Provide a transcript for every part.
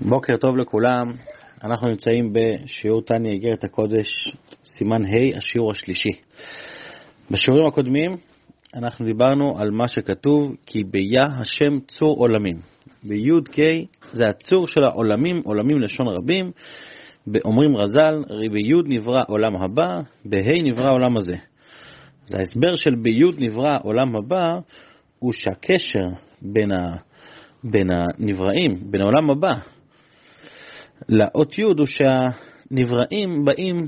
בוקר טוב לכולם, אנחנו נמצאים בשיעור תניא איגרת הקודש, סימן ה', השיעור השלישי. בשיעורים הקודמים אנחנו דיברנו על מה שכתוב, כי ביה השם צור עולמים. בי"ק זה הצור של העולמים, עולמים לשון רבים, אומרים רז"ל, בי' נברא עולם הבא, בה' נברא עולם הזה. אז ההסבר של בי' נברא עולם הבא הוא שהקשר בין, ה, בין הנבראים, בין העולם הבא, לאות י' הוא שהנבראים באים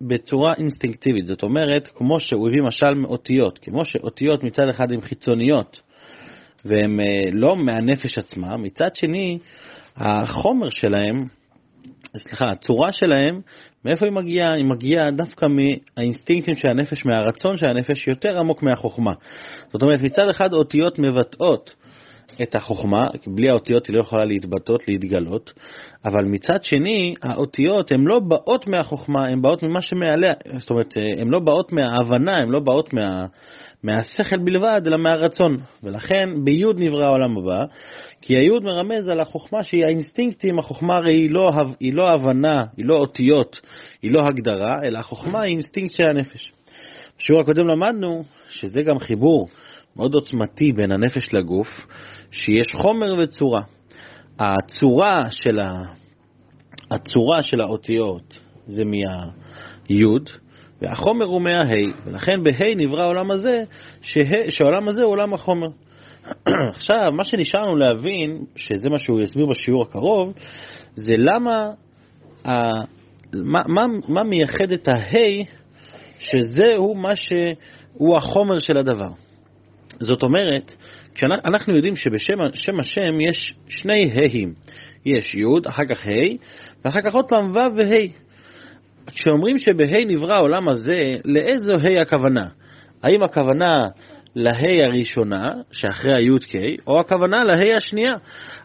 בצורה אינסטינקטיבית, זאת אומרת, כמו שהוא הביא משל מאותיות, כמו שאותיות מצד אחד הן חיצוניות והן אה, לא מהנפש עצמה, מצד שני, החומר שלהם, סליחה, הצורה שלהם, מאיפה היא מגיעה? היא מגיעה דווקא מהאינסטינקטים של הנפש, מהרצון של הנפש יותר עמוק מהחוכמה. זאת אומרת, מצד אחד אותיות מבטאות את החוכמה, בלי האותיות היא לא יכולה להתבטאות, להתגלות, אבל מצד שני, האותיות הן לא באות מהחוכמה, הן באות ממה שמעליה, זאת אומרת, הן לא באות מההבנה, הן לא באות מה, מהשכל בלבד, אלא מהרצון. ולכן ביוד נברא העולם הבא, כי היוד מרמז על החוכמה שהיא האינסטינקט, החוכמה הרי היא לא, היא לא הבנה, היא לא אותיות, היא לא הגדרה, אלא החוכמה היא אינסטינקט של הנפש. בשיעור הקודם למדנו שזה גם חיבור מאוד עוצמתי בין הנפש לגוף, שיש חומר וצורה. הצורה של, ה... הצורה של האותיות זה מהיוד, והחומר הוא מהה, ולכן בה' נברא העולם הזה, שה... שהעולם הזה הוא עולם החומר. עכשיו, מה שנשארנו להבין, שזה מה שהוא יסביר בשיעור הקרוב, זה למה, ה... מה, מה, מה מייחד את הה' שזהו מה שהוא החומר של הדבר. זאת אומרת, אנחנו יודעים שבשם השם יש שני ה'ים. יש י', אחר כך ה', ואחר כך עוד פעם ו' וה'. כשאומרים שבה' נברא העולם הזה, לאיזו ה' הכוונה? האם הכוונה לה' הראשונה, שאחרי הי"ק, או הכוונה לה' השנייה.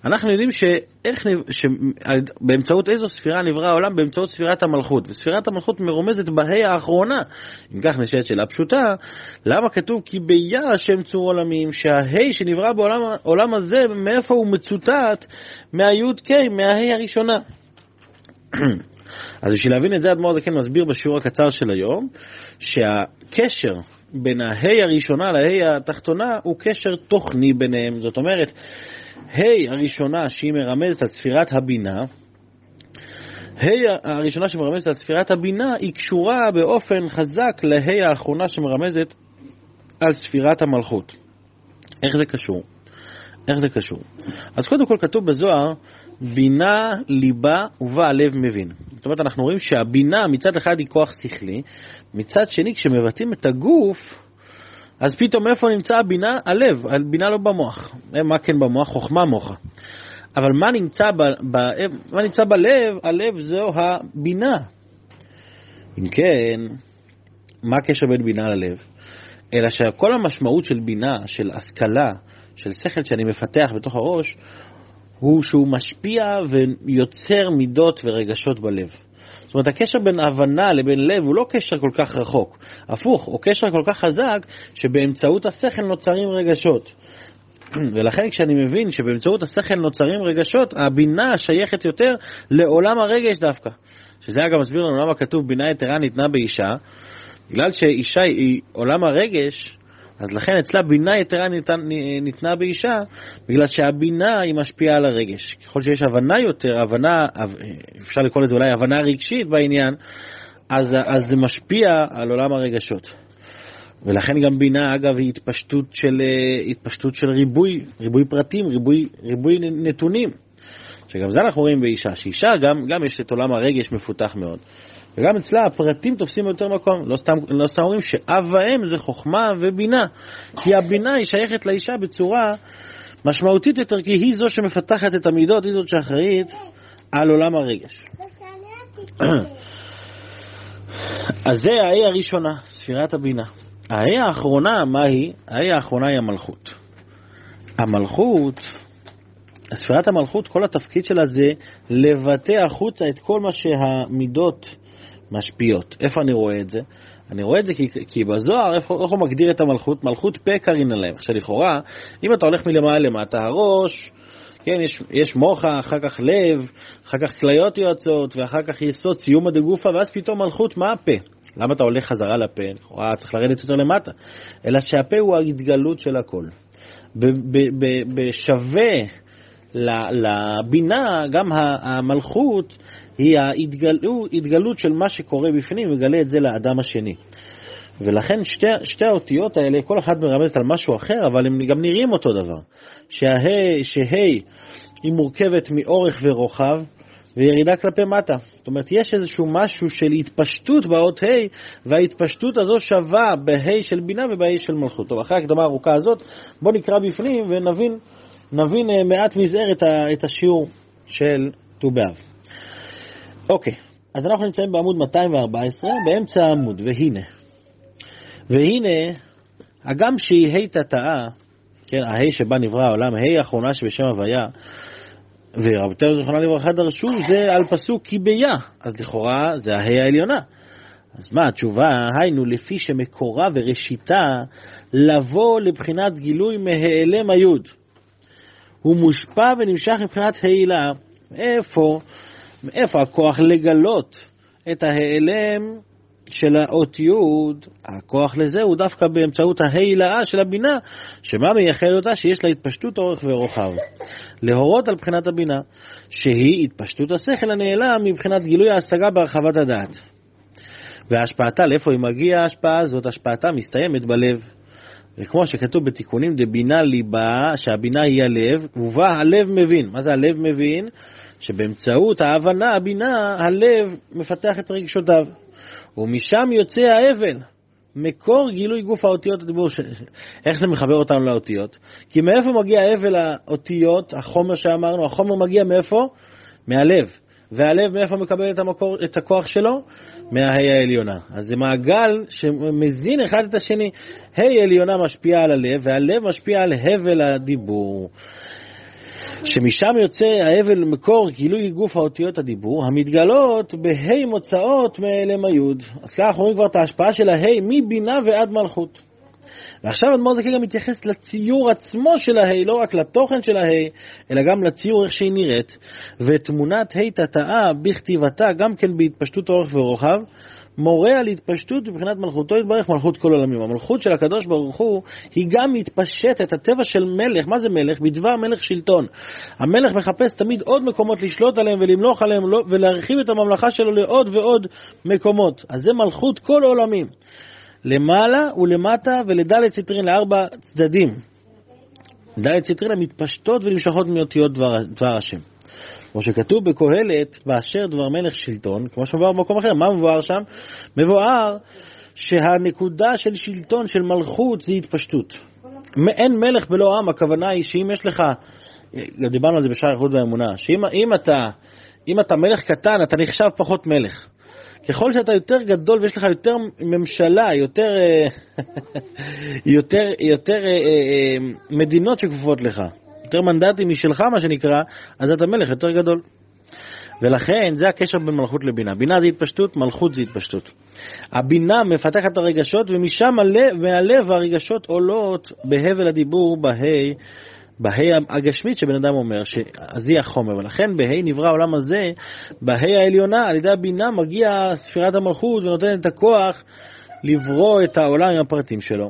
אנחנו יודעים שאיך, שבאמצעות איזו ספירה נברא העולם? באמצעות ספירת המלכות. וספירת המלכות מרומזת בה' האחרונה. אם כך נשאלת שאלה פשוטה, למה כתוב כי ביה השם צור עולמים, שהה' שנברא בעולם הזה, מאיפה הוא מצוטט? מהי"ק, מהה' הראשונה. אז בשביל להבין את זה, אדמו"ר זקן מסביר בשיעור הקצר של היום, שהקשר בין הה' הראשונה לה' התחתונה הוא קשר תוכני ביניהם. זאת אומרת, ה' הראשונה שהיא מרמזת על ספירת הבינה, ה' הראשונה שמרמזת על ספירת הבינה היא קשורה באופן חזק לה' האחרונה שמרמזת על ספירת המלכות. איך זה קשור? איך זה קשור? אז קודם כל כתוב בזוהר, בינה, ליבה ובה הלב מבין. זאת אומרת, אנחנו רואים שהבינה מצד אחד היא כוח שכלי, מצד שני, כשמבטאים את הגוף, אז פתאום איפה נמצא הבינה? הלב, הבינה לא במוח. מה כן במוח? חוכמה מוחה. אבל מה נמצא, ב, ב, מה נמצא בלב? הלב זו הבינה. אם כן, מה הקשר בין בינה ללב? אלא שכל המשמעות של בינה, של השכלה, של שכל שאני מפתח בתוך הראש, הוא שהוא משפיע ויוצר מידות ורגשות בלב. זאת אומרת, הקשר בין הבנה לבין לב הוא לא קשר כל כך רחוק. הפוך, הוא קשר כל כך חזק, שבאמצעות השכל נוצרים רגשות. ולכן כשאני מבין שבאמצעות השכל נוצרים רגשות, הבינה שייכת יותר לעולם הרגש דווקא. שזה אגב מסביר לנו למה כתוב בינה יתרה ניתנה באישה, בגלל שאישה היא עולם הרגש, אז לכן אצלה בינה יתרה ניתן, ניתנה באישה, בגלל שהבינה היא משפיעה על הרגש. ככל שיש הבנה יותר, הבנה, אפשר לקרוא לזה אולי הבנה רגשית בעניין, אז, אז זה משפיע על עולם הרגשות. ולכן גם בינה, אגב, היא התפשטות של, התפשטות של ריבוי, ריבוי פרטים, ריבוי, ריבוי נתונים. שגם זה אנחנו רואים באישה, שאישה גם, גם יש את עולם הרגש מפותח מאוד. וגם אצלה הפרטים תופסים יותר מקום. לא סתם, לא סתם אומרים שאב ואם זה חוכמה ובינה, כי הבינה היא שייכת לאישה בצורה משמעותית יותר, כי היא זו שמפתחת את המידות, היא זאת שאחראית על עולם הרגש. אז זה ההא הראשונה, ספירת הבינה. ההא האחרונה, מה היא? ההא האחרונה היא המלכות. המלכות, ספירת המלכות, כל התפקיד שלה זה לבטא החוצה את כל מה שהמידות משפיעות. איפה אני רואה את זה? אני רואה את זה כי, כי בזוהר, איך, איך הוא מגדיר את המלכות? מלכות פה קרין עליהם. עכשיו לכאורה, אם אתה הולך מלמעלה למטה, הראש כן, יש, יש מוחה, אחר כך לב, אחר כך כליות יועצות, ואחר כך יסוד, סיומא דגופה, ואז פתאום מלכות, מה הפה? למה אתה הולך חזרה לפה? לכאורה צריך לרדת יותר למטה. אלא שהפה הוא ההתגלות של הכל. בשווה לבינה, גם המלכות היא ההתגלות של מה שקורה בפנים, מגלה את זה לאדם השני. ולכן שתי, שתי האותיות האלה, כל אחת מרמזת על משהו אחר, אבל הם גם נראים אותו דבר. שהה, שה' היא מורכבת מאורך ורוחב, וירידה כלפי מטה. זאת אומרת, יש איזשהו משהו של התפשטות באות ה', וההתפשטות הזו שווה בה' של בינה ובה' של מלכות. טוב, אחרי ההקדמה הארוכה הזאת, בואו נקרא בפנים ונבין נבין אה, מעט מזער את, את השיעור של ט"ו באב. אוקיי, אז אנחנו נמצאים בעמוד 214, באמצע העמוד, והנה. והנה, הגם שהיא ה' תתאה, כן, הה' שבה נברא העולם, ה' האחרונה שבשם הוויה, ורבי תאו זכרונה לברכה דרשו, זה על פסוק כי ביה, אז לכאורה זה הה' העליונה. אז מה התשובה? היינו, לפי שמקורה וראשיתה לבוא לבחינת גילוי מהיעלם היוד. הוא מושפע ונמשך מבחינת העילה. איפה, איפה הכוח לגלות את ההיעלם של האות י', הכוח לזה הוא דווקא באמצעות ההילאה של הבינה, שמה מייחד אותה? שיש לה התפשטות אורך ורוחב. להורות על בחינת הבינה, שהיא התפשטות השכל הנעלם מבחינת גילוי ההשגה בהרחבת הדעת. והשפעתה, לאיפה היא מגיעה ההשפעה הזאת? השפעתה מסתיימת בלב. וכמו שכתוב בתיקונים דבינה ליבה, שהבינה היא הלב, ובה הלב מבין. מה זה הלב מבין? שבאמצעות ההבנה, הבינה, הלב מפתח את רגשותיו. ומשם יוצא האבן, מקור גילוי גוף האותיות הדיבור. ש... איך זה מחבר אותנו לאותיות? כי מאיפה מגיע האבל האותיות, החומר שאמרנו? החומר מגיע מאיפה? מהלב. והלב מאיפה מקבל את, המקור, את הכוח שלו? מהה' העליונה. אז זה מעגל שמזין אחד את השני. ה' עליונה משפיעה על הלב, והלב משפיע על הבל הדיבור. שמשם יוצא ההבל מקור גילוי גוף האותיות הדיבור, המתגלות בה' מוצאות מאלם היוד. אז ככה אנחנו רואים כבר את ההשפעה של הה' מבינה ועד מלכות. ועכשיו אדמו"ר זקי גם מתייחס לציור עצמו של הה', לא רק לתוכן של הה', אלא גם לציור איך שהיא נראית, ותמונת ה' תתאה בכתיבתה, גם כן בהתפשטות אורך ורוחב, מורה על התפשטות מבחינת מלכותו יתברך מלכות כל עולמים. המלכות של הקדוש ברוך הוא היא גם מתפשטת, הטבע של מלך, מה זה מלך? בדבר מלך שלטון. המלך מחפש תמיד עוד מקומות לשלוט עליהם ולמלוך עליהם לא, ולהרחיב את הממלכה שלו לעוד ועוד מקומות. אז זה מלכות כל עולמים. למעלה ולמטה ולדלת ציטרין, לארבע צדדים. דלת ציטרין המתפשטות ונמשכות מאותיות דבר, דבר השם. כמו שכתוב בקהלת, באשר דבר מלך שלטון, כמו שמבואר במקום אחר, מה מבואר שם? מבואר שהנקודה של שלטון, של מלכות, זה התפשטות. אין מלך בלא עם, הכוונה היא שאם יש לך, דיברנו על זה בשער איכות והאמונה, שאם אתה, אם אתה מלך קטן, אתה נחשב פחות מלך. ככל שאתה יותר גדול ויש לך יותר ממשלה, יותר, אה, יותר, יותר אה, אה, מדינות שכפופות לך, יותר מנדטים משלך, מה שנקרא, אז אתה מלך יותר גדול. ולכן זה הקשר בין מלכות לבינה. בינה זה התפשטות, מלכות זה התפשטות. הבינה מפתחת את הרגשות, ומשם הלב, מהלב הרגשות עולות בהבל הדיבור, בה' בה' הגשמית שבן אדם אומר, היא החומר, ולכן בה' נברא העולם הזה, בה' העליונה, על ידי הבינה מגיע ספירת המלכות ונותן את הכוח לברוא את העולם עם הפרטים שלו.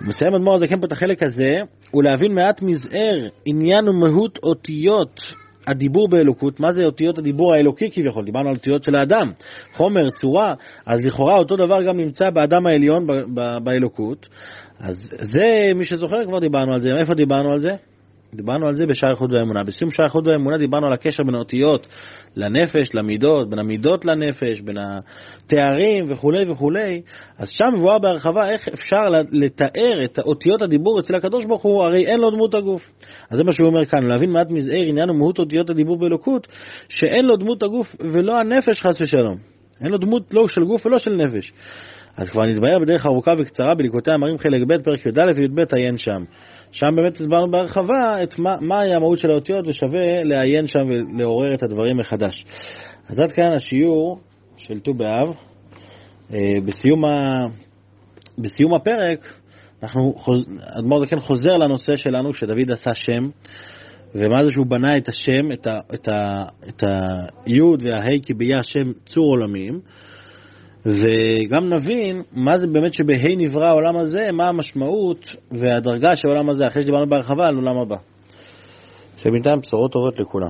מסיים אדמו"ר הזקן פה את החלק הזה, ולהבין מעט מזער עניין ומהות אותיות הדיבור באלוקות, מה זה אותיות הדיבור האלוקי כביכול? דיברנו על אותיות של האדם, חומר, צורה, אז לכאורה אותו דבר גם נמצא באדם העליון באלוקות. אז זה, מי שזוכר, כבר דיברנו על זה. איפה דיברנו על זה? דיברנו על זה בשער איחוד והאמונה. בסיום שער איחוד והאמונה דיברנו על הקשר בין האותיות לנפש, למידות, בין המידות לנפש, בין התארים וכולי וכולי. אז שם מבואר בהרחבה איך אפשר לתאר את אותיות הדיבור אצל הקדוש ברוך הוא, הרי אין לו דמות הגוף. אז זה מה שהוא אומר כאן, להבין מעט מזער עניין ומהות אותיות הדיבור באלוקות, שאין לו דמות הגוף ולא הנפש חס ושלום. אין לו דמות לא של גוף ולא של נפש. אז כבר נתבהר בדרך ארוכה וקצרה בליקוטי המרים חלק ב' פרק י"א וי"ב עיין שם. שם באמת הסברנו בהרחבה את מה, מהי המהות של האותיות ושווה לעיין שם ולעורר את הדברים מחדש. אז עד כאן השיעור של ט"ו באב. אה, בסיום, ה... בסיום הפרק, אנחנו, אדמו"ר זקן חוזר לנושא שלנו, שדוד עשה שם, ומה זה שהוא בנה את השם, את, ה, את, ה, את היוד וההי כי ביה השם צור עולמים, וגם נבין מה זה באמת שבהי נברא העולם הזה, מה המשמעות והדרגה של העולם הזה, אחרי שדיברנו בהרחבה על עולם הבא. שבינתיים בשורות טובות לכולם.